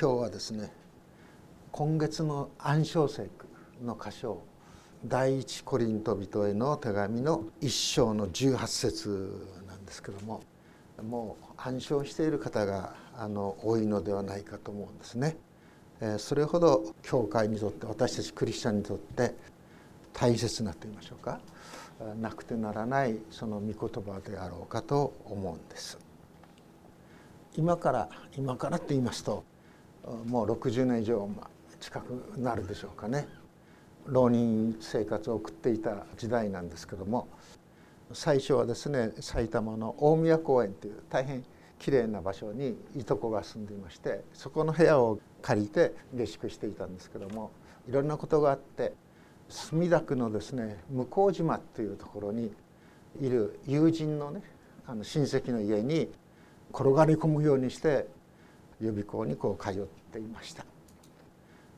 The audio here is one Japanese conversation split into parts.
今日はですね今月の暗唱聖句の箇所第一コリント人への手紙の一章の18節なんですけどももう暗唱している方があの多いのではないかと思うんですね。それほど教会にとって私たちクリスチャンにとって大切なと言いましょうかなくてならないその御言葉であろうかと思うんです。今から今からって言いますともう60年以上近くなるでしょうかね。浪人生活を送っていた時代なんですけども。最初はですね埼玉の大宮公園という大変きれいな場所にいとこが住んでいましてそこの部屋を借りて下宿していたんですけどもいろんなことがあって墨田区のですね向島というところにいる友人のねあの親戚の家に転がり込むようにして予備校にこう通っていました。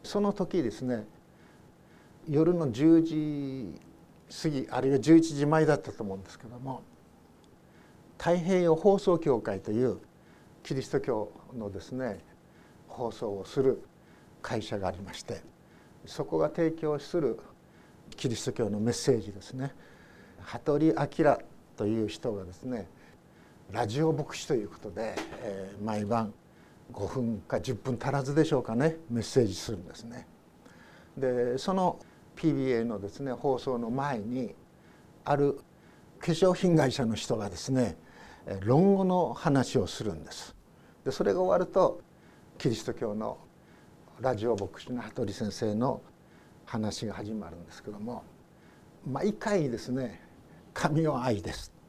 その時ですね夜の10時過ぎあるいは11時前だったと思うんですけども太平洋放送協会というキリスト教のですね放送をする会社がありましてそこが提供するキリスト教のメッセージですね羽鳥明という人がですねラジオ牧師ということで、えー、毎晩5分か10分足らずでしょうかねメッセージするんですね。でその PBA のですね放送の前にある化粧品会社の人がですね論語の話をするんです。でそれが終わるとキリスト教のラジオ牧師の羽鳥先生の話が始まるんですけども毎回ですね「神は愛です」「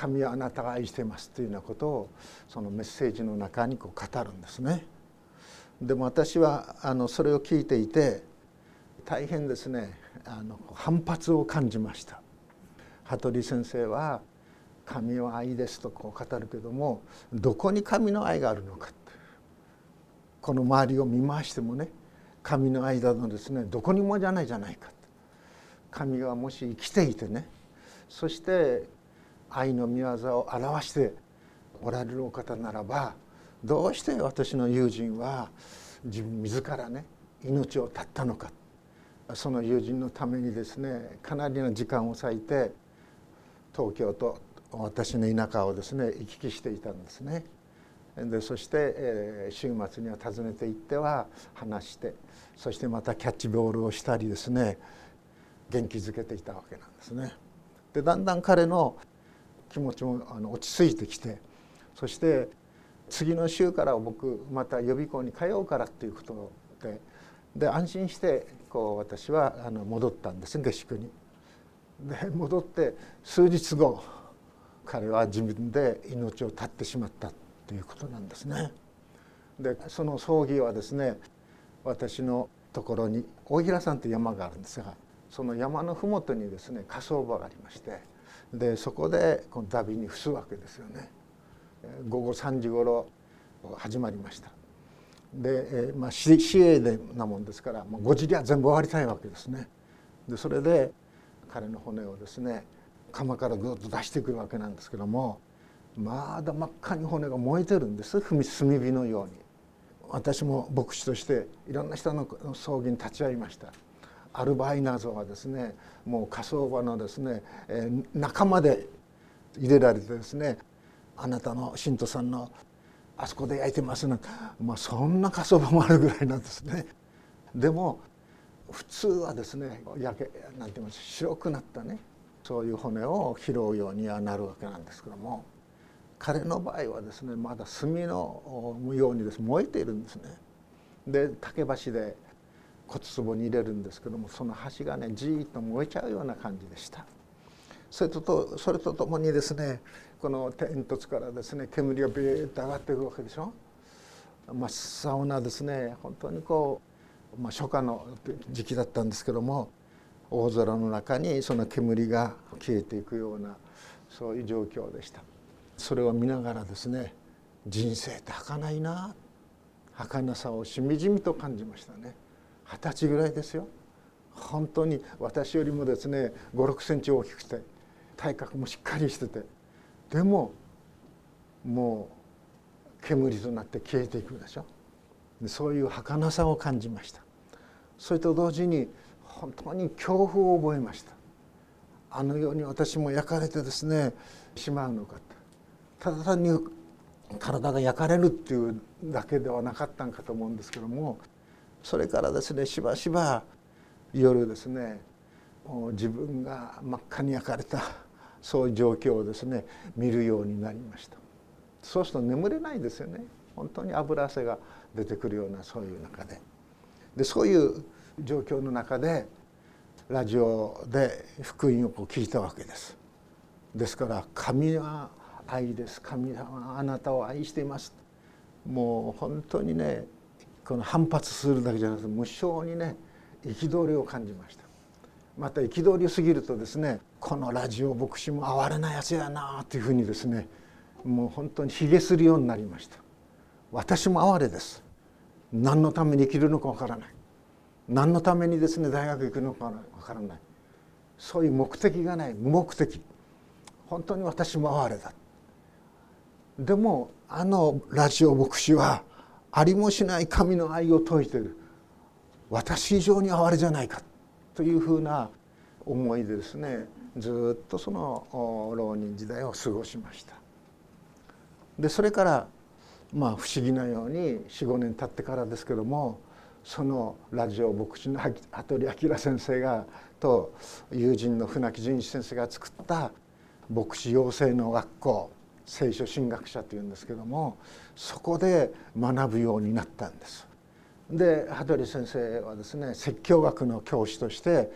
神はあなたが愛しています」というようなことをそのメッセージの中にこう語るんですね。でも私はあのそれを聞いていて大変ですねあの反発を感じました。羽鳥先生は「神は愛です」とこう語るけどもどこに神の愛があるのかこの周りを見回してもね神の間のですねどこにもじゃないじゃないか神がもし生きていてねそして愛の御業を表しておられるお方ならばどうして私の友人は自分自らね命を絶ったのかその友人のためにですねかなりの時間を割いて東京と私の田舎をですね行き来していたんですね。でそして、えー、週末には訪ねて行っては話してそしてまたキャッチボールをしたりですね元気づけていたわけなんですね。でだんだん彼の気持ちもあの落ち着いてきてそして次の週から僕また予備校に通うからっていうことでで安心してこう私はあの戻ったんです下宿に。で戻って数日後彼は自分で命を絶ってしまったということなんですね。でその葬儀はですね私のところに大平山という山があるんですがその山の麓にですね火葬場がありましてでそこでこのダビに伏すわけですよね。午後3時ごろ始まりました。で、まあ、市営でなもんですから、まあ、5時には全部終わりたいわけですね。でそれで彼の骨をですね窯からぐっと出してくるわけなんですけどもまだ真っ赤に骨が燃えてるんです炭火のように私も牧師としていろんな人の葬儀に立ち会いましたアルバイナーゾはですねもう火葬場のですね、えー、中まで入れられてですねあなたの信徒さんのあそこで焼いてますなんかまあそんな火葬場もあるぐらいなんですねでも普通はですね焼けなんて言います白くなったねそういう骨を拾うようにはなるわけなんですけども彼の場合はですねまだ炭のようにです燃えているんですね。で竹橋で骨壺に入れるんですけどもその端がねじーっと燃えちゃうような感じでした。それととそれとともにですねこの煙突からですね煙がビューッと上がっていくわけでしょ。真っ青なですね本当にこう、まあ、初夏の時期だったんですけども大空の中にその煙が消えていくようなそういう状況でした。それを見ながらですね人生って儚いな儚さをしみじみと感じましたね二十歳ぐらいですよ。本当に私よりもですね56センチ大きくて体格もしっかりしてて。でももう煙となって消えていくでしょ。そういう儚さを感じました。それと同時に本当に恐怖を覚えました。あのように私も焼かれてですねしまうのかただ単に体が焼かれるっていうだけではなかったんかと思うんですけどもそれからですねしばしば夜ですね自分が真っ赤に焼かれたそういう状況をですね見るようになりました。そうすると眠れないですよね。本当に油汗が出てくるようなそういう中で。でそういう状況の中でラジオで福音をこう聞いたわけです。ですから「神は愛です。神様はあなたを愛しています」もう本当にねこの反発するだけじゃなくて無性にね憤りを感じました。また憤りすぎるとですねこのラジオ牧師も哀れなやつやなというふうにですねもう本当に卑下するようになりました。私も哀れです。何のために生きるのかわからない。何のためにですね大学行くのかわからない。そういう目的がない。無目的。本当に私も哀れだ。でもあのラジオ牧師はありもしない神の愛を説いてる私以上に哀れじゃないかというふうな思いでですねずっとその浪人時代を過ごしました。でそれからまあ不思議なように45年経ってからですけどもそのラジオ牧師の羽鳥明先生がと友人の船木淳一先生が作った牧師養成の学校聖書神学者というんですけどもそこで学ぶようになったんです。で羽鳥先生はですね説教学の教師として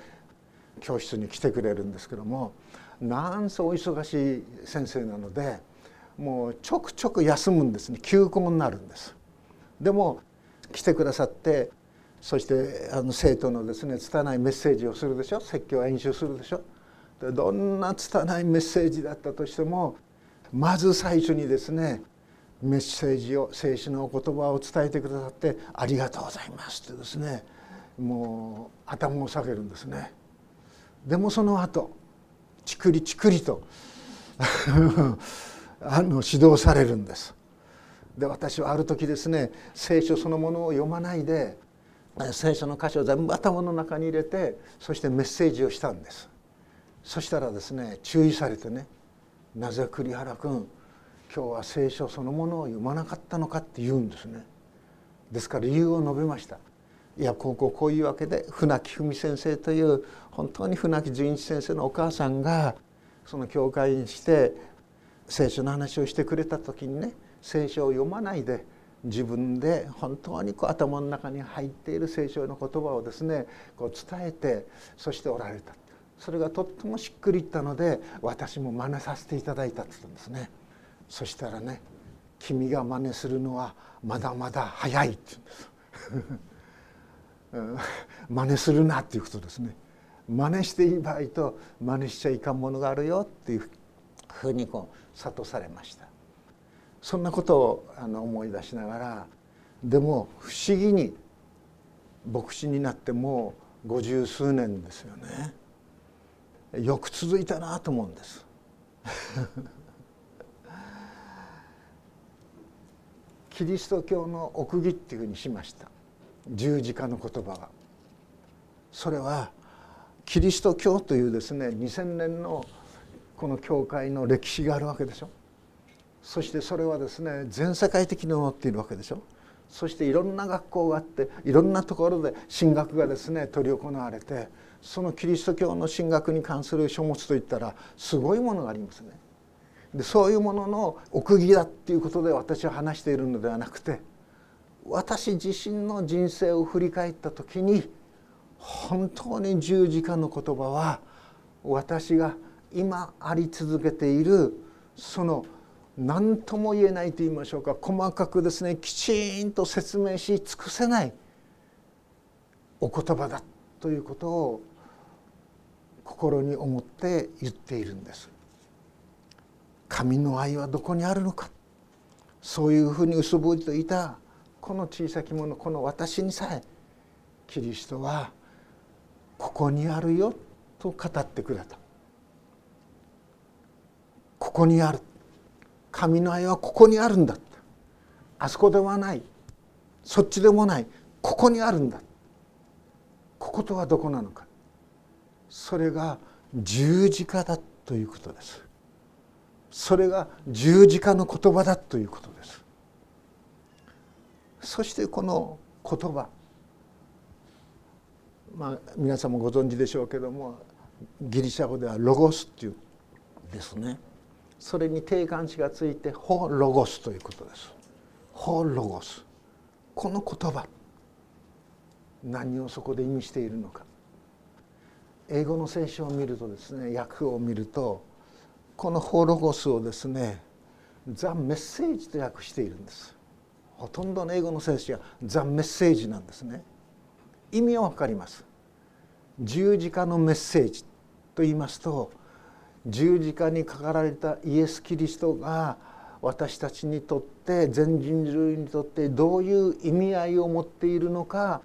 教室に来てくれるんですけどもなんせお忙しい先生なのでもうちょくちょく休むんですね休校になるんです。でも来てくださってそしてあの生徒のですね拙いメッセージをするでしょ？説教演習するでしょ？どんな拙いメッセージだったとしてもまず最初にですねメッセージを聖書のお言葉を伝えてくださって「ありがとうございます」ってですねもう頭を下げるんですね。でもその後チクリチクリと あの指導されるんです。で私はある時ですね聖書そのものを読まないで聖書の箇所を全部頭の中に入れてそしてメッセージをしたんですそしたらですね注意されてね「なぜ栗原君今日は聖書そのものを読まなかったのか」って言うんですね。ですから理由を述べました。いやこうこうこういうわけで船木文先生という本当に船木純一先生のお母さんがその教会にして聖書の話をしてくれた時にね聖書を読まないで自分で本当にこう頭の中に入っている聖書の言葉をですねこう伝えてそしておられた。それがとってもしっくりいったので私も真似させていただいたって言ったんですね。そしたらね「君が真似するのはまだまだ早い」って。言うんです真似するなっていうことですね。真似していい場合と真似しちゃいかんものがあるよっていうふうにこう諭されました。そんなことをあの思い出しながらでも不思議に牧師になってもう五十数年ですよね。よく続いたなと思うんです。キリスト教の奥義っていうふうにしました。十字架の言葉が。それはキリスト教というですね2,000年のこの教会の歴史があるわけでしょ。そしてそれはですね全世界的に持っているわけでしょ。そしていろんな学校があっていろんなところで神学がですね執り行われてそのキリスト教の神学に関する書物といったらすごいものがありますね。でそういうものの奥義だっていうことで私は話しているのではなくて私自身の人生を振り返った時に本当に十字架の言葉は私が今あり続けているその何とも言えないと言いましょうか細かくですねきちんと説明し尽くせないお言葉だということを心に思って言っているんです。神の愛はどこにあるのか。そういうふうに薄ぼりといたこの小さきものこの私にさえキリストはここにあるよと語ってくれた。ここにある。神の愛はここにあるんだ。あそこではない。そっちでもない。ここにあるんだ。こことはどこなのか。それが十字架だということです。それが十字架の言葉だということです。そしてこの言葉まあ皆さんもご存知でしょうけどもギリシャ語ではロゴスっていうですね。それに定冠詞がついてホロゴスということです。ホロゴス。この言葉何をそこで意味しているのか。英語の聖書を見るとですね訳を見るとこのホロゴスをですねザ・メッセージと訳しているんです。ほとんどの英語の聖書はザ・メッセージなんですね。意味は分かります。十字架のメッセージと言いますと十字架にかかられたイエス・キリストが私たちにとって全人類にとってどういう意味合いを持っているのか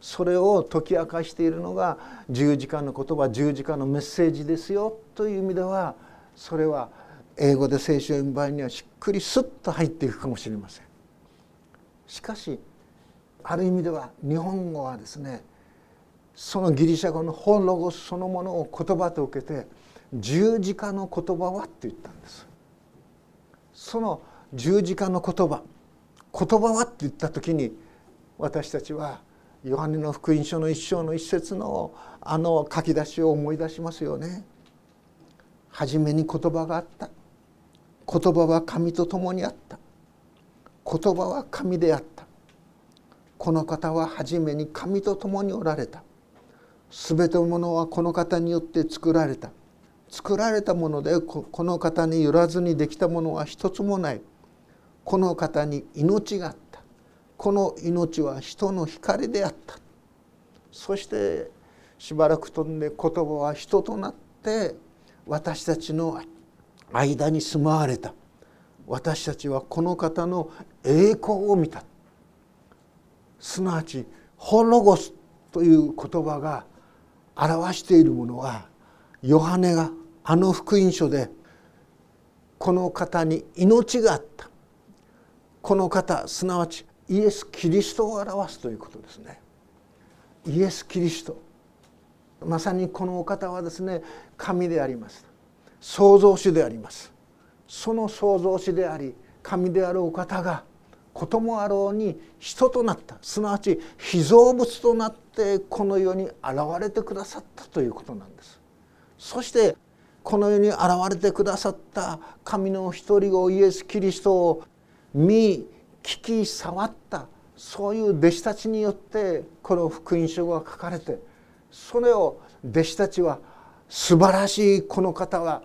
それを解き明かしているのが十字架の言葉十字架のメッセージですよという意味ではそれは英語で聖書を読む場合にはしっくりスッと入っていくかもしれません。しかしある意味では日本語はですねそのギリシャ語のホロゴスそのものを言葉と受けて十字架の言葉はって言ったんですその十字架の言葉言葉はって言った時に私たちはヨハネの福音書の一章の一節のあの書き出しを思い出しますよね。初めに言葉があった。言葉は神と共にあった。言葉は神であった。この方は初めに神と共におられた。全てのものはこの方によって作られた。作られたものでこの方によらずにできたものは一つもない。この方に命があった。この命は人の光であった。そしてしばらく飛んで言葉は人となって私たちの間に住まわれた。私たちはこの方の栄光を見た。すなわち「ホロゴス」という言葉が表しているものはヨハネがあの福音書でこの方に命があった。この方すなわちイエス・キリストを表すということですね。イエス・キリスト。まさにこのお方はですね神であります。創造主であります。その創造主であり神であるお方がこともあろうに人となった。すなわち被造物となってこの世に現れてくださったということなんです。そしてこの世に現れてくださった神の一人子イエス・キリストを見聞き触った。そういう弟子たちによってこの福音書が書かれてそれを弟子たちは素晴らしいこの方は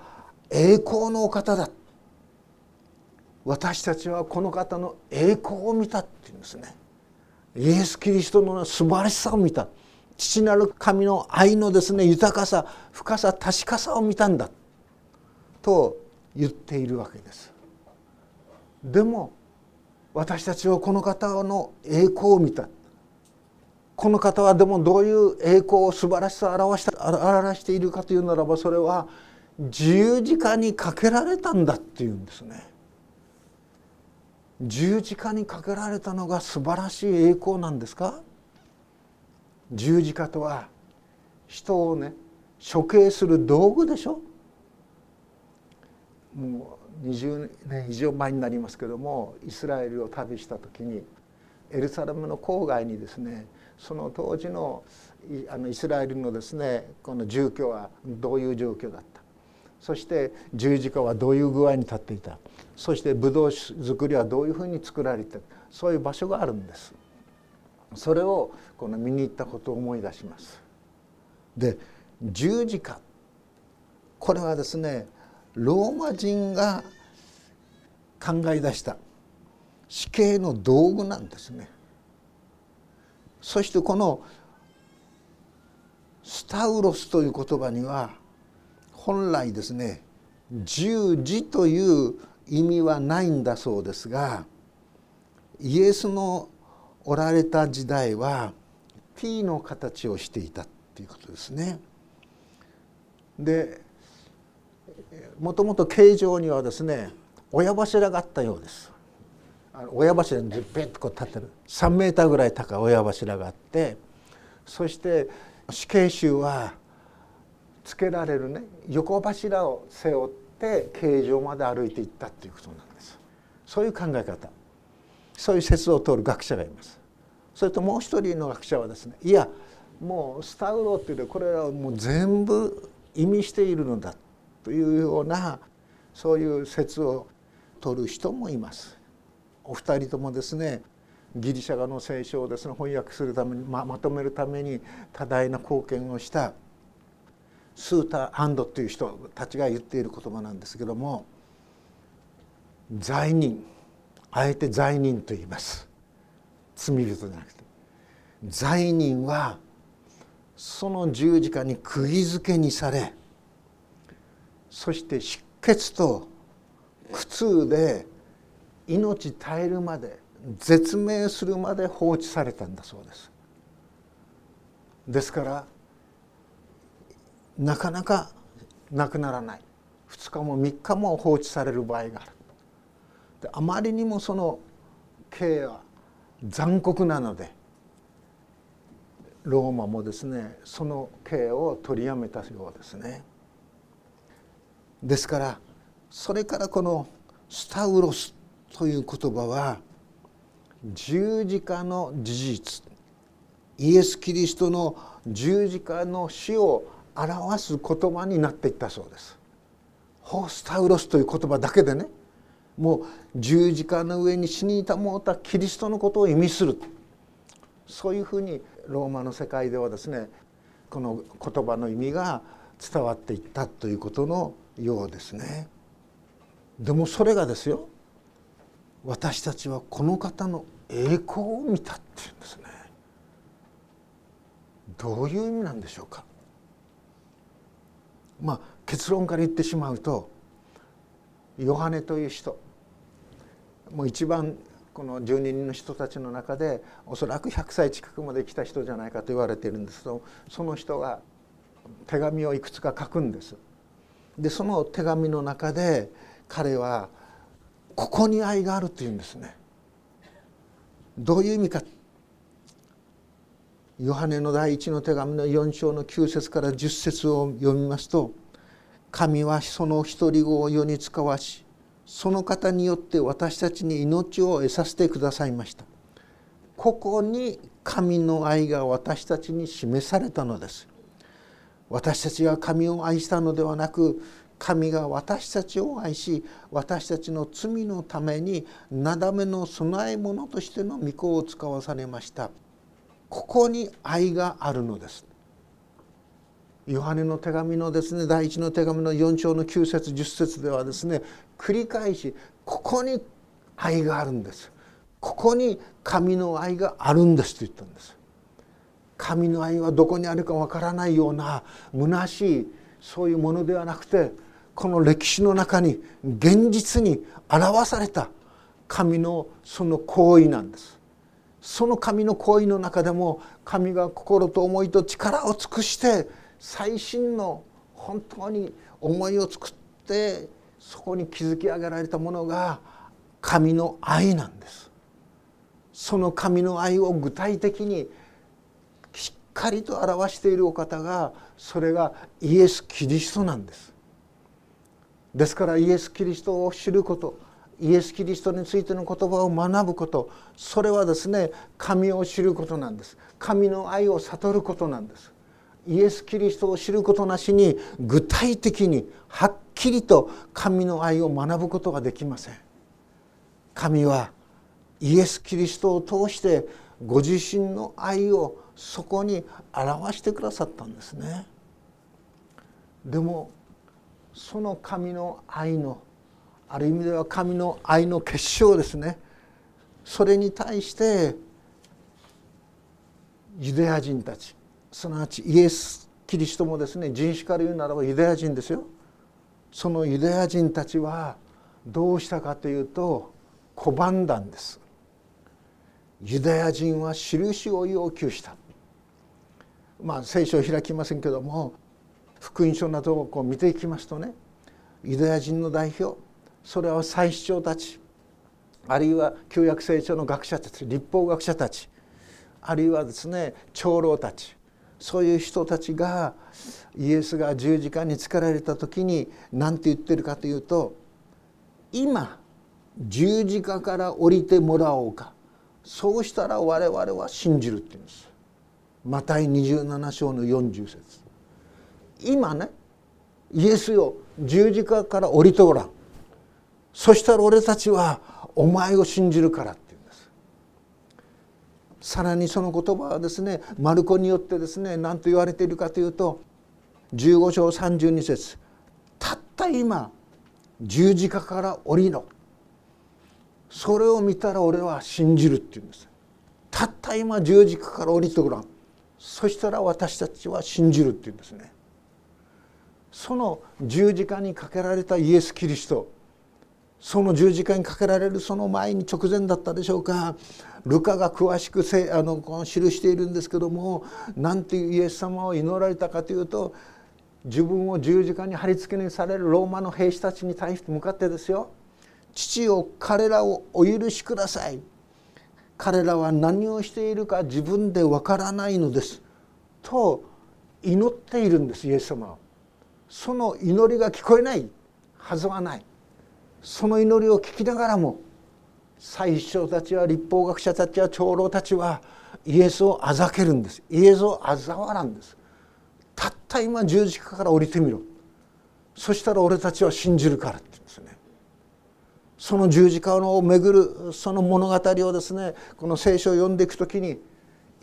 栄光のお方だ。私たちはこの方の栄光を見たっていうんですね。イエス・キリストの素晴らしさを見た。父なる神の愛のですね豊かさ深さ確かさを見たんだと言っているわけです。でも私たちはこの方の栄光を見た。この方はでもどういう栄光を素晴らしさを表した表しているかというならばそれは十字架にかけられたんだっていうんですね。十字架にかけられたのが素晴らしい栄光なんですか？十字架とは人をね処刑する道具でしょ？もう20年以上前になりますけどもイスラエルを旅した時にエルサレムの郊外にですねその当時のあのイスラエルのですねこの住居はどういう状況だったそして十字架はどういう具合に立っていたそしてブドウ作りはどういうふうに作られてそういう場所があるんです。それをこの見に行ったことを思い出します。で十字架これはですねローマ人が考え出した死刑の道具なんですね。そしてこのスタウロスという言葉には本来ですね十字という意味はないんだそうですがイエスのおられた時代は T の形をしていたっていうことですね。でもともと形状にはですね親柱があったようです。親柱にペッとこう立ってる。3メーターぐらい高い親柱があってそして死刑囚はつけられるね横柱を背負って形状まで歩いていったっていうことなんです。そういう考え方。そういう説を通る学者がいます。それともう一人の学者はですねいやもうスタウロっていうのはこれはもう全部意味しているのだというようなそういう説を取る人もいます。お二人ともですねギリシャ語の聖書をですね翻訳するためにままとめるために多大な貢献をしたスーター・ハンドという人たちが言っている言葉なんですけども罪人あえて罪人と言います。罪人じゃなくて。罪人はその十字架に釘付けにされそして失血と苦痛で命絶えるまで絶命するまで放置されたんだそうです。ですからなかなか亡くならない。2日も3日も放置される場合がある。であまりにもその刑は残酷なのでローマもですねその刑を取りやめたようですね。ですからそれからこの「スタウロス」という言葉は十字架の事実イエス・キリストの十字架の死を表す言葉になっていったそうです。ホスタウロスという言葉だけでねもう十字架の上に死にいたもうたキリストのことを意味するそういうふうにローマの世界ではですねこの言葉の意味が伝わっていったということのようですね。でもそれがですよ私たちはこの方の栄光を見たっていうんですね。どういう意味なんでしょうか。まあ結論から言ってしまうとヨハネという人もう一番この12人の人たちの中でおそらく100歳近くまで来た人じゃないかと言われているんですけどその人が手紙をいくつか書くんです。でその手紙の中で彼は「ここに愛がある」というんですね。どういう意味か。ヨハネの第一の手紙の4章の9節から10節を読みますと「神はその一人子を世に使わしその方によって私たちに命を得させてくださいました。ここに神の愛が私たちに示されたのです。私たちが神を愛したのではなく神が私たちを愛し私たちの罪のためになだめの供え物としての御子を使わされました。ここに愛があるのです。ヨハネの手紙のですね第一の手紙の4章の9節10節ではですね繰り返しここに愛があるんです。ここに神の愛があるんですと言ったんです。神の愛はどこにあるかわからないような虚しいそういうものではなくてこの歴史の中に現実に表された神のその行為なんです。その神の行為の中でも神が心と思いと力を尽くして最新の本当に思いを作ってそこに築き上げられたものが神の愛なんです。その神の愛を具体的にしっかりと表しているお方がそれがイエス・キリストなんです。ですからイエス・キリストを知ることイエス・キリストについての言葉を学ぶことそれはですね神を知ることなんです。神の愛を悟ることなんです。イエス・キリストを知ることなしに具体的にはっきりと神の愛を学ぶことができません。神はイエス・キリストを通してご自身の愛をそこに表してくださったんですね。でもその神の愛のある意味では神の愛の結晶ですね。それに対してユダヤ人たちすなわちイエス・キリストもですね人種から言うならばユダヤ人ですよ。そのユダヤ人たちはどうしたかというと拒んだんです。ユダヤ人は印を要求した。まあ聖書を開きませんけども福音書などをこう見ていきますとねユダヤ人の代表それは祭司長たちあるいは旧約聖書の学者たち立法学者たちあるいはですね長老たちそういう人たちがイエスが十字架につかられた時に何て言ってるかというと今十字架から降りてもらおうか。そうしたら我々は信じるって言うんです。マタイ27章の40節。今ねイエスよ十字架から降りておらん。そしたら俺たちはお前を信じるからって言うんです。さらにその言葉はですねマルコによってですね何と言われているかというと15章32節たった今十字架から降りろ。それを見たら俺は信じるって言うんです。たった今十字架から降りてごらん。そしたら私たちは信じるって言うんですね。その十字架にかけられたイエス・キリスト。その十字架にかけられるその前に直前だったでしょうか。ルカが詳しくせあのこの記しているんですけども何ていうイエス様を祈られたかというと自分を十字架に貼り付けにされるローマの兵士たちに対して向かってですよ。父を彼らをお許しください。彼らは何をしているか自分でわからないのです。と祈っているんですイエス様は。その祈りが聞こえないはずはない。その祈りを聞きながらも最初たちは立法学者たちは長老たちはイエスをあざけるんです。イエスをあざ笑うんです。たった今十字架から降りてみろ。そしたら俺たちは信じるからって言うんですね。その十字架を巡るその物語をですねこの聖書を読んでいく時に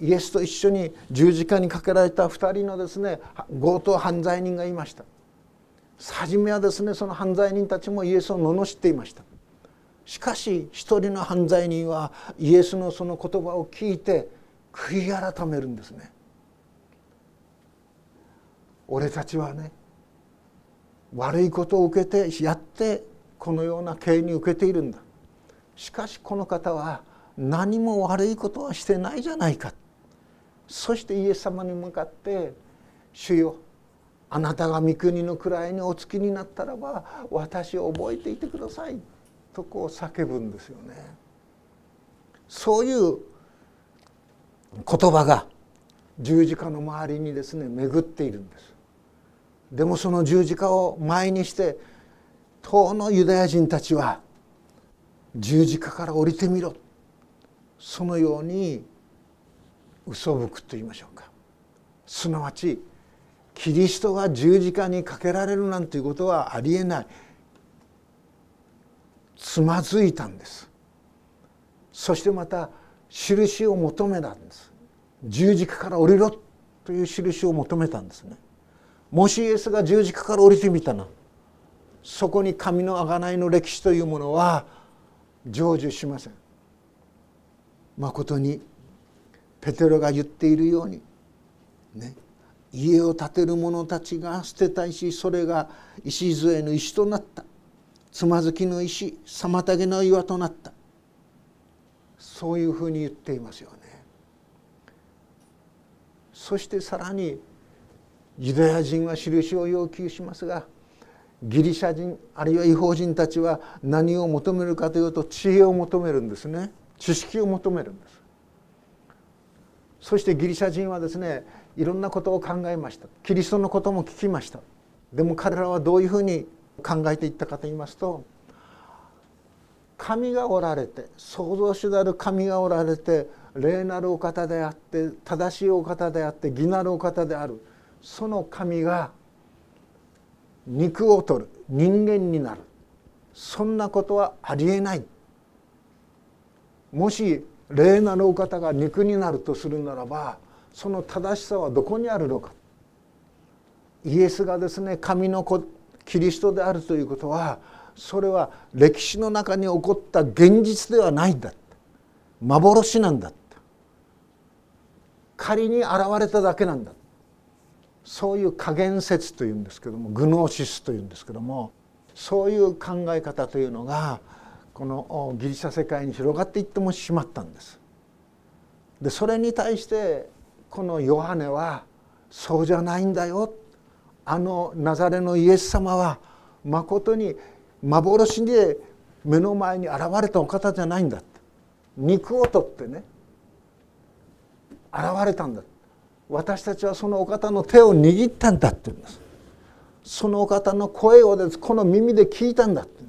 イエスと一緒に十字架にかけられた2人のですね強盗犯罪人がいました。初めはですねその犯罪人たちもイエスを罵っていました。しかし一人の犯罪人はイエスのその言葉を聞いて悔い改めるんですね。俺たちはね悪いことを受けてやってこのような刑に受けているんだ。しかしこの方は何も悪いことはしてないじゃないか。そしてイエス様に向かって「主よあなたが御国の位にお付きになったらば私を覚えていてください」とこう叫ぶんですよね。そういう言葉が十字架の周りにですね巡っているんです。でもその十字架を前にして当のユダヤ人たちは十字架から降りてみろそのように嘘吹くと言いましょうかすなわちキリストが十字架にかけられるなんていうことはありえない。つまずいたんです。そしてまた印を求めたんです。十字架から降りろという印を求めたんですね。もしイエスが十字架から降りてみたな。そこに神の贖いの歴史というものは成就しません。まことにペテロが言っているようにね。家を建てる者たちが捨てた石それが礎の石となった。つまずきの石妨げの岩となった。そういうふうに言っていますよね。そしてさらにユダヤ人は印を要求しますがギリシャ人あるいは違法人たちは何を求めるかというと知恵を求めるんですね。知識を求めるんです。そしてギリシャ人はですねいろんなことを考えました。キリストのことも聞きました。でも彼らはどういうふうに考えていったかと言いますと神がおられて創造主である神がおられて霊なるお方であって正しいお方であって義なるお方である。その神が肉を取る人間になる。そんなことはありえない。もし霊なるお方が肉になるとするならばその正しさはどこにあるのか。イエスがですね神の子キリストであるということはそれは歴史の中に起こった現実ではないんだ。幻なんだ。仮に現れただけなんだ。そういう加減説というんですけどもグノーシスというんですけどもそういう考え方というのがこのギリシャ世界に広がっていってもしまったんです。でそれに対してこのヨハネはそうじゃないんだよ。あのナザレのイエス様はまことに幻で目の前に現れたお方じゃないんだって。肉を取ってね現れたんだ私たちはそのお方の手を握ったんだって言うんです。そのお方の声をですこの耳で聞いたんだって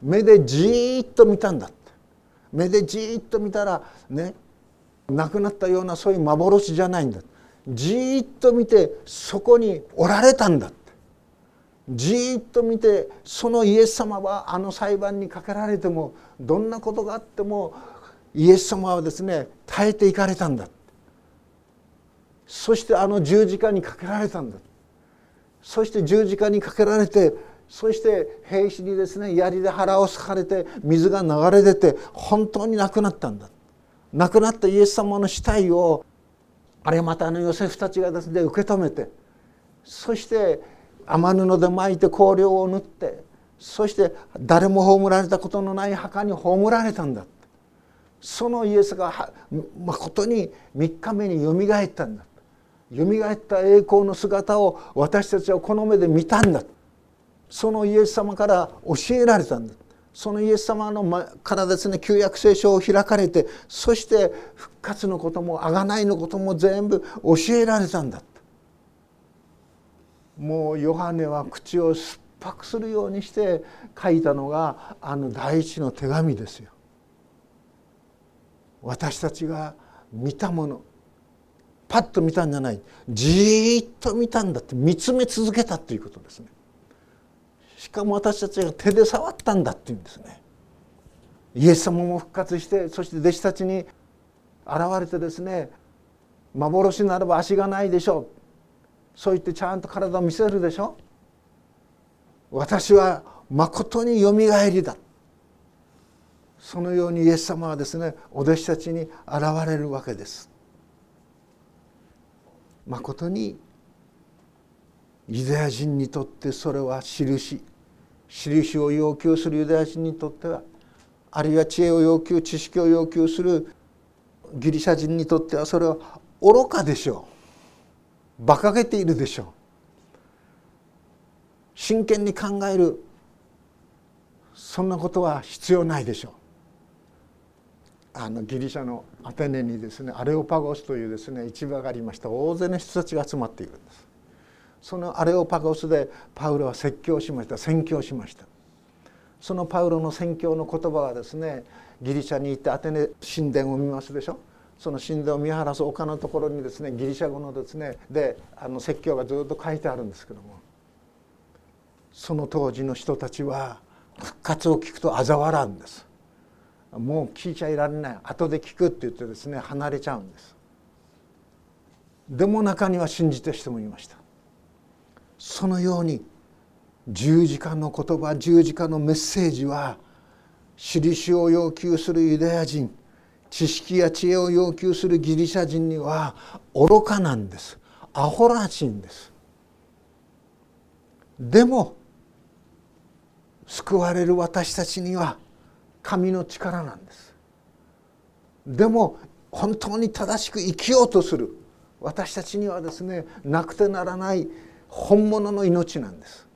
目でじーっと見たんだって。目でじーっと見たらね亡くなったようなそういう幻じゃないんだ。じーっと見てそこにおられたんだって。じっと見てそのイエス様はあの裁判にかけられてもどんなことがあってもイエス様はですね耐えていかれたんだそしてあの十字架にかけられたんだそして十字架にかけられてそして兵士にですね槍で腹を裂かれて水が流れ出て本当に亡くなったんだ亡くなったイエス様の死体をあれまたあのヨセフたちがですね受け止めてそして雨布で巻いて香料を塗ってそして誰も葬られたことのない墓に葬られたんだそのイエスがまことに3日目によみがえったんだよみがえった栄光の姿を私たちはこの目で見たんだそのイエス様から教えられたんだそのイエス様のからですね旧約聖書を開かれてそして復活のことも贖いのことも全部教えられたんだもうヨハネは口を酸っぱくするようにして書いたのがあの第一の手紙ですよ。私たちが見たものパッと見たんじゃないじーっと見たんだって見つめ続けたっていうことですね。しかも私たちが手で触ったんだっていうんですね。イエス様も復活してそして弟子たちに現れてですね幻ならば足がないでしょう。そう言ってちゃんと体を見せるでしょ私はまことによみがえりだ。そのようにイエス様はですねお弟子たちに現れるわけです。まことにユダヤ人にとってそれは印。印を要求するユダヤ人にとってはあるいは知恵を要求知識を要求するギリシャ人にとってはそれは愚かでしょう。馬鹿げているでしょう。真剣に考える。そんなことは必要ないでしょう。あのギリシャのアテネにですねアレオパゴスというですね市場がありました。大勢の人たちが集まっているんです。そのアレオパゴスでパウロは説教しました。宣教しました。そのパウロの宣教の言葉はですねギリシャに行ってアテネ神殿を見ますでしょ。その神殿を見晴らす丘のところにですねギリシャ語のですねであの説教がずっと書いてあるんですけども。その当時の人たちは復活を聞くと嘲笑うんです。もう聞いちゃいられない。後で聞くって言ってですね離れちゃうんです。でも中には信じた人もいました。そのように十字架の言葉十字架のメッセージは印を要求するユダヤ人知識や知恵を要求するギリシャ人には愚かなんです。アホらしいんです。でも救われる私たちには神の力なんです。でも本当に正しく生きようとする私たちにはですねなくてならない本物の命なんです。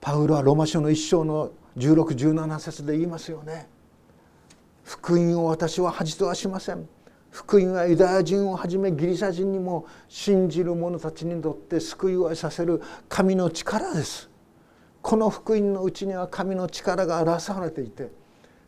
パウロはロマ書の一章の1617節で言いますよね。福音を私は恥とはしません。福音はユダヤ人をはじめギリシャ人にも信じる者たちにとって救いを得させる神の力です。この福音のうちには神の力が表されていて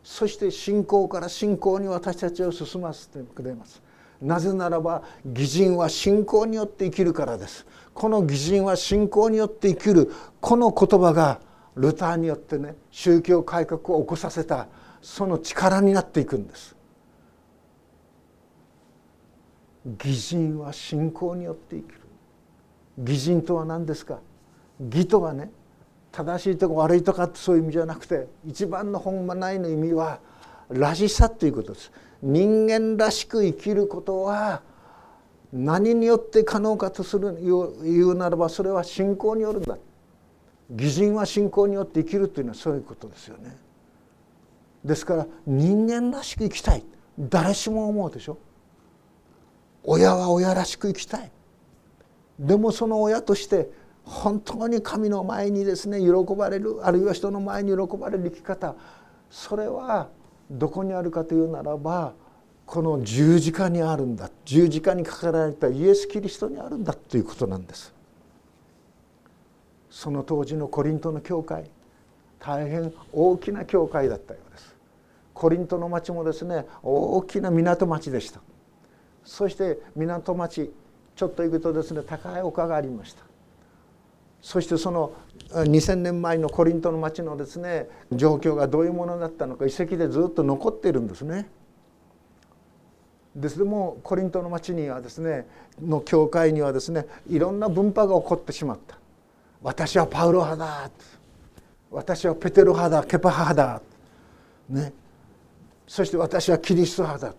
そして信仰から信仰に私たちを進ませてくれます。なぜならば義人は信仰によって生きるからです。この義人は信仰によって生きるこの言葉がルターによってね宗教改革を起こさせたその力になっていくんです。義人は信仰によって生きる。義人とは何ですか？義とはね正しいとか悪いとかってそういう意味じゃなくて一番の本来の意味はらしさということです。人間らしく生きることは何によって可能かとする言うならばそれは信仰によるんだ。義人は信仰によって生きるというのはそういうことですよね。ですから人間らしく生きたい。誰しも思うでしょ。親は親らしく生きたい。でもその親として本当に神の前にですね喜ばれるあるいは人の前に喜ばれる生き方。それはどこにあるかというならばこの十字架にあるんだ。十字架にかかられたイエス・キリストにあるんだということなんです。その当時のコリントの教会大変大きな教会だったようです。コリントの町もですね大きな港町でした。そして港町ちょっと行くとですね高い丘がありました。そしてその2,000年前のコリントの町のですね状況がどういうものだったのか遺跡でずっと残っているんですね。ですでもコリントの町にはですねの教会にはですねいろんな分派が起こってしまった。私はパウロ派だ私はペテロ派だケパ派だ、ね、そして私はキリスト派だ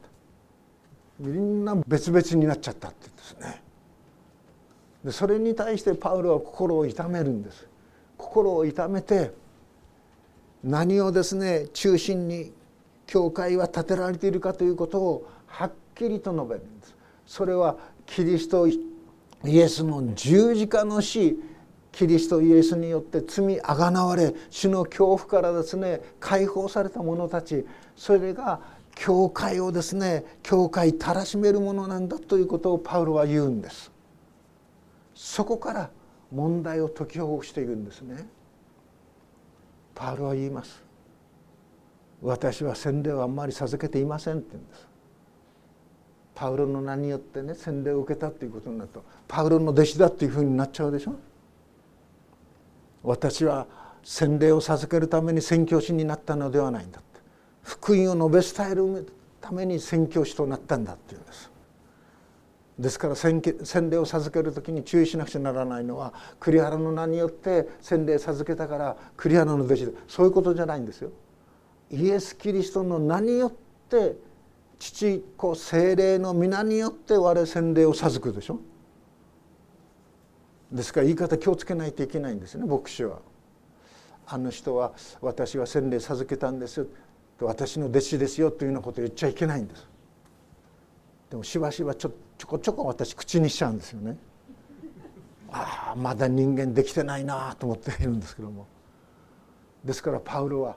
みんな別々になっちゃったって言うんですね。でそれに対してパウロは心を痛めるんです。心を痛めて何をですね中心に教会は建てられているかということをはっきりと述べるんです。それはキリストイエスの十字架の死キリストイエスによって罪あがなわれ主の恐怖からですね解放された者たち。それが教会をですね教会たらしめるものなんだということをパウロは言うんです。そこから問題を解きほぐしていくんですね。パウロは言います。私は洗礼をあんまり授けていませんって言うんです。パウロの名によってね洗礼を受けたっていうことになるとパウロの弟子だっていうふうになっちゃうでしょ。私は洗礼を授けるために宣教師になったのではないんだって。福音を述べ伝えるために宣教師となったんだっていうんです。ですから洗礼を授ける時に注意しなくちゃならないのは栗原の名によって洗礼授けたから栗原の弟子でそういうことじゃないんですよ。イエス・キリストの名によって父子精霊の皆によって我洗礼を授くでしょ。ですから言い方気をつけないといけないんですね牧師は。あの人は私は洗礼授けたんですよ私の弟子ですよというようなことを言っちゃいけないんです。でもしばしばちょちょこちょこ私口にしちゃうんですよね。ああまだ人間できてないなと思っているんですけども。ですからパウロは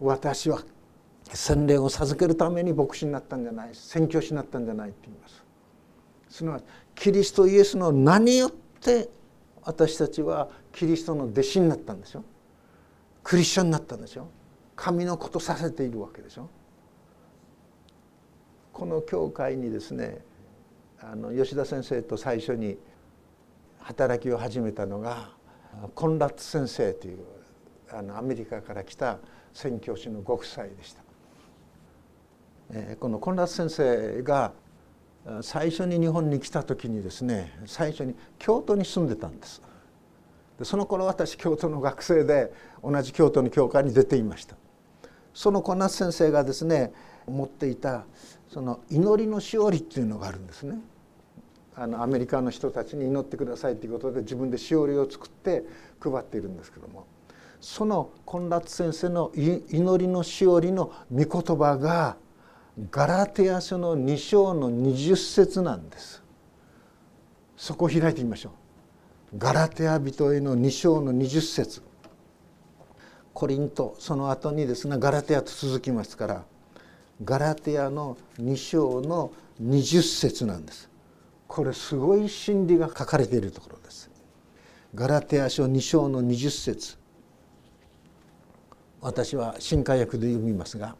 私は洗礼を授けるために牧師になったんじゃない宣教師になったんじゃないって言います。すなわちキリストイエスの名によって私たちはキリストの弟子になったんでしょクリスチャンになったんでしょ神のことさせているわけでしょこの教会にですねあの吉田先生と最初に働きを始めたのがコンラッツ先生というあのアメリカから来た宣教師のご夫妻でした。えー、このコンラッツ先生が最初に日本に来た時にですね最初に京都に住んでたんです。でその頃私京都の学生で同じ京都の教会に出ていました。そのコンラッツ先生がですね持っていたその祈りのしおりっていうのがあるんですね。あのアメリカの人たちに祈ってくださいということで自分でしおりを作って配っているんですけどもそのコンラッツ先生の祈りのしおりの御言葉がガラテヤ書の2章の20節なんです。そこを開いてみましょう。ガラテヤ人への2章の20節コリントその後にですねガラテヤと続きますからガラテヤの2章の20節なんです。これすごい真理が書かれているところです。ガラテヤ書2章の20節。私は新海訳で読みますが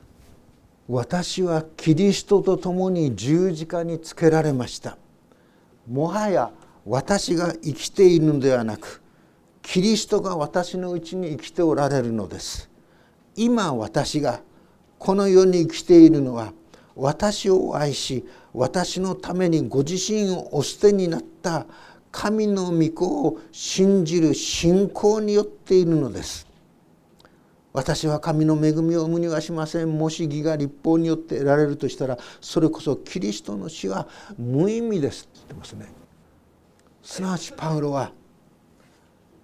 「私はキリストと共に十字架につけられました」もはや私が生きているのではなくキリストが私のうちに生きておられるのです。今私がこの世に生きているのは私を愛し私のためにご自身をお捨てになった神の御子を信じる信仰によっているのです。私は神の恵みを生むにはしません。もし義が立法によって得られるとしたらそれこそキリストの死は無意味です。って言ってますね。すなわちパウロは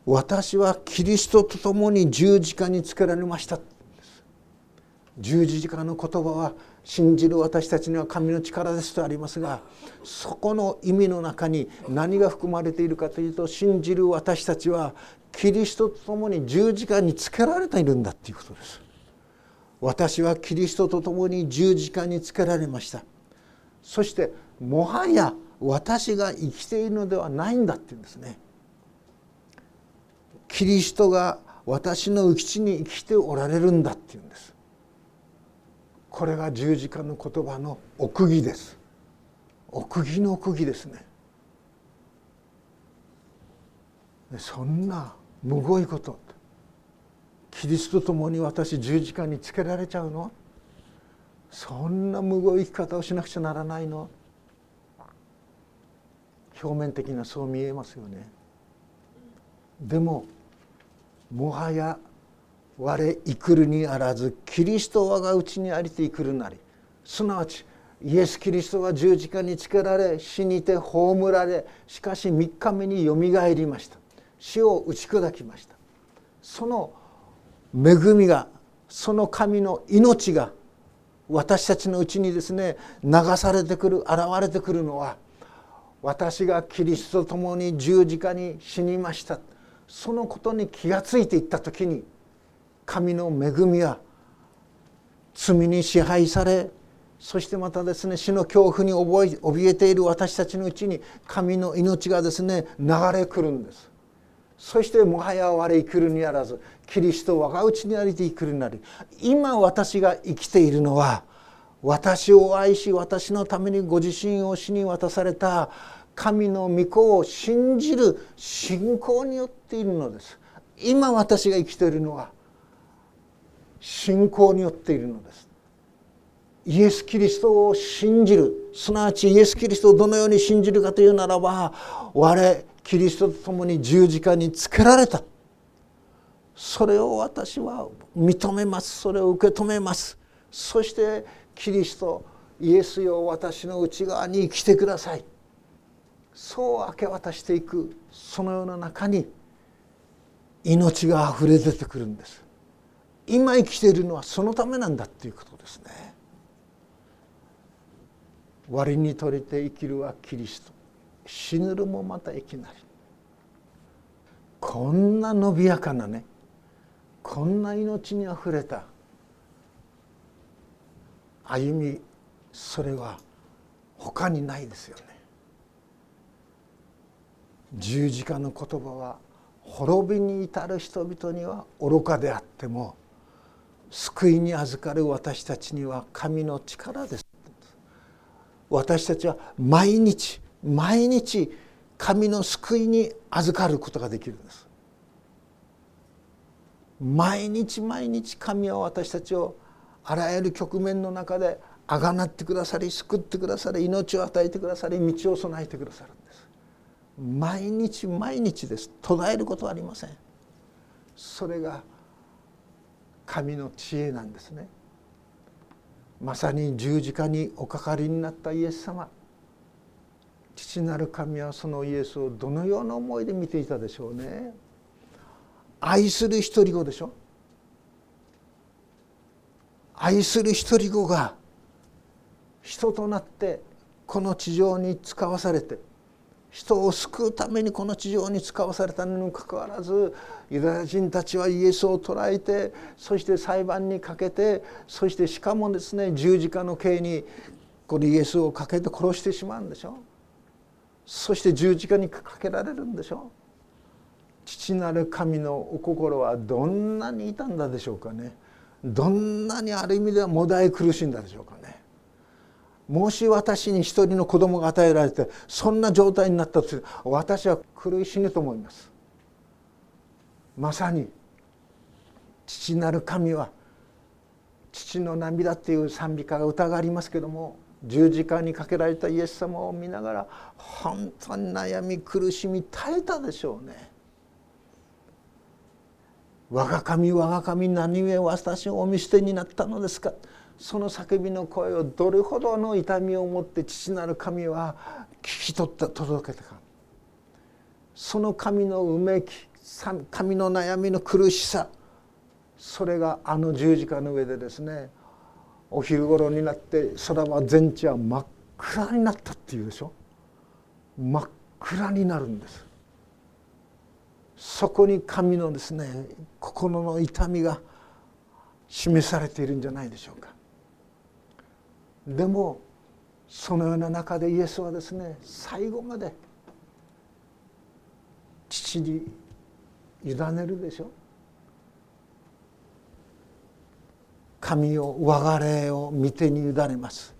私はキリストと共に十字架につけられました。十字架の言葉は信じる私たちには神の力ですとありますがそこの意味の中に何が含まれているかというと信じる私たちはキリストと共に十字架につけられているんだということです。私はキリストと共に十字架につけられました。そしてもはや私が生きているのではないんだっていうんですね。キリストが私のうちに生きておられるんだっていうんです。これが十字架の言葉の奥義です。奥義の奥義ですね。そんなむごいことキリストと共に私十字架につけられちゃうの？そんなむごい生き方をしなくちゃならないの？表面的なそう見えますよね。でももはや我生くるにあらずキリスト我がうちにありて生くるなりすなわちイエス・キリストが十字架につけられ死にて葬られしかし3日目によみがえりました。死を打ち砕きました。その恵みがその神の命が私たちのうちにですね流されてくる現れてくるのは私がキリストと共に十字架に死にました。そのことに気がついていった時に神の恵みは罪に支配されそしてまたですね死の恐怖に怯えている私たちのうちに神の命がですね流れ来るんです。そしてもはや我生きるにあらずキリスト我がうちにありて生きるなり今私が生きているのは私を愛し私のためにご自身を死に渡された神の御子を信じる信仰によっているのです。今私が生きているのは信仰によっているのです。イエス・キリストを信じる。すなわちイエス・キリストをどのように信じるかというならば我キリストと共に十字架につけられた。それを私は認めます。それを受け止めます。そしてキリストイエスよ私の内側に生きてください。そう明け渡していく。そのような中に命があふれ出てくるんです。今生きているのはそのためなんだっていうことですね。割に取れて生きるはキリスト。死ぬるもまた生きなり。こんな伸びやかなねこんな命にあふれた歩みそれは他にないですよね。十字架の言葉は滅びに至る人々には愚かであっても救いに預かる私たちには神の力です。私たちは毎日毎日神の救いに預かることができるんです。毎日毎日神は私たちをあらゆる局面の中であがなってくださり救ってくださり命を与えてくださり道を備えてくださるんです。毎日毎日です。途絶えることはありません。それが神の知恵なんですね。まさに十字架におかかりになったイエス様。父なる神はそのイエスをどのような思いで見ていたでしょうね。愛する一人子でしょ。愛する一人子が人となってこの地上に使わされて人を救うためにこの地上に使わされたのにもかかわらずユダヤ人たちはイエスを捕らえてそして裁判にかけてそしてしかもですね十字架の刑にこのイエスをかけて殺してしまうんでしょ。そして十字架にかけられるんでしょ。父なる神のお心はどんなに傷んだでしょうかね。どんなにある意味ではもだえ苦しんだでしょうかね。もし私に一人の子供が与えられてそんな状態になったとする私は苦しぬと思います。まさに父なる神は父の涙っていう賛美歌が歌がありますけども十字架にかけられたイエス様を見ながら本当に悩み苦しみ耐えたでしょうね。我が神我が神何故私をお見捨てになったのですか？その叫びの声をどれほどの痛みを持って父なる神は聞き取った届けたか。その神のうめき神の悩みの苦しさ。それがあの十字架の上でですねお昼頃になって空は全地は真っ暗になったっていうでしょ。真っ暗になるんです。そこに神のですね心の痛みが示されているんじゃないでしょうか。でもそのような中でイエスはですね最後まで父に委ねるでしょ。神を我が霊を見てに委ねます。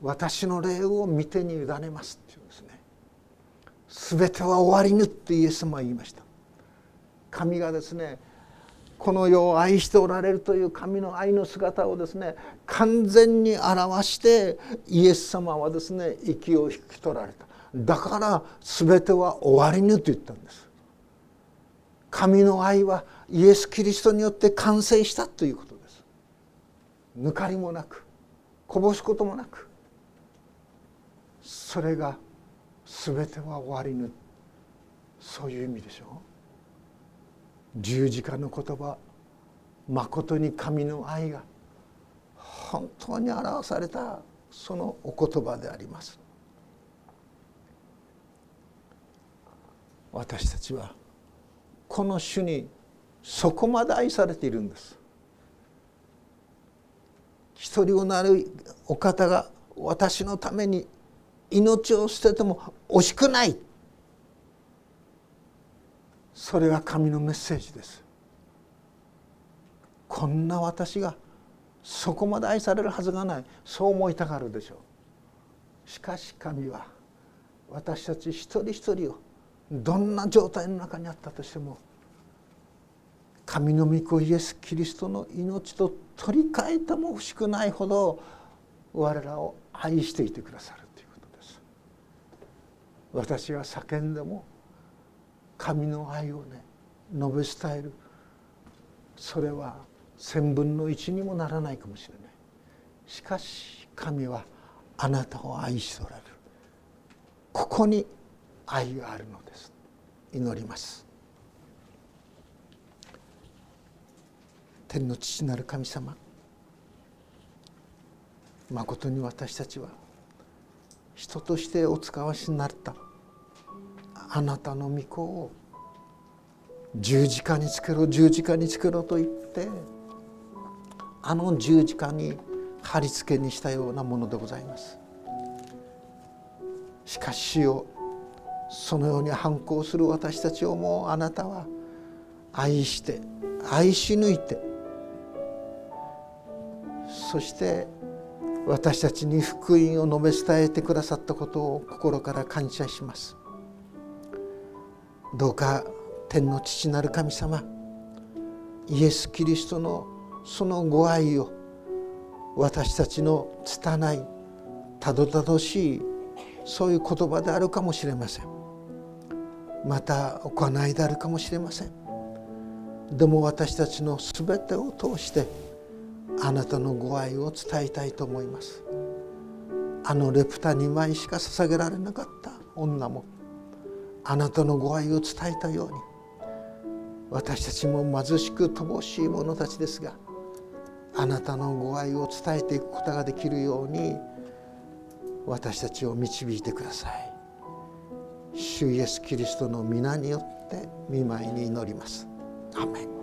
私の霊を見てに委ねます。っていうですね。全ては終わりぬってイエスも言いました。神がですねこの世を愛しておられるという神の愛の姿をですね完全に表してイエス様はですね息を引き取られた。だから全ては終わりぬと言ったんです。神の愛はイエス・キリストによって完成したということです。抜かりもなくこぼすこともなく。それが全ては終わりぬ。そういう意味でしょう。十字架の言葉まことに神の愛が本当に表されたそのお言葉であります。私たちはこの主にそこまで愛されているんです。一人をなるお方が私のために命を捨てても惜しくない。それが神のメッセージです。こんな私がそこまで愛されるはずがない。そう思いたがるでしょう。しかし神は私たち一人一人をどんな状態の中にあったとしても神の御子イエス・キリストの命と取り替えても欲しくないほど我らを愛していてくださるということです。私が叫んでも神の愛をね述べ伝える。それは千分の一にもならないかもしれない。しかし神はあなたを愛しておられる。ここに愛があるのです。祈ります。天の父なる神様まことに私たちは人としてお使わしになった。あなたの御子を十字架につけろ十字架につけろと言ってあの十字架に貼り付けにしたようなものでございます。しかしよそのように反抗する私たちをもうあなたは愛して愛し抜いてそして私たちに福音を述べ伝えてくださったことを心から感謝します。どうか天の父なる神様イエス・キリストのそのご愛を私たちの拙いたどたどしいそういう言葉であるかもしれません。また行いであるかもしれません。でも私たちの全てを通してあなたのご愛を伝えたいと思います。あのレプタ2枚しか捧げられなかった女もあなたのご愛を伝えたように私たちも貧しく乏しい者たちですがあなたのご愛を伝えていくことができるように私たちを導いてください。主イエス・キリストの皆によって見舞いに祈ります。アメン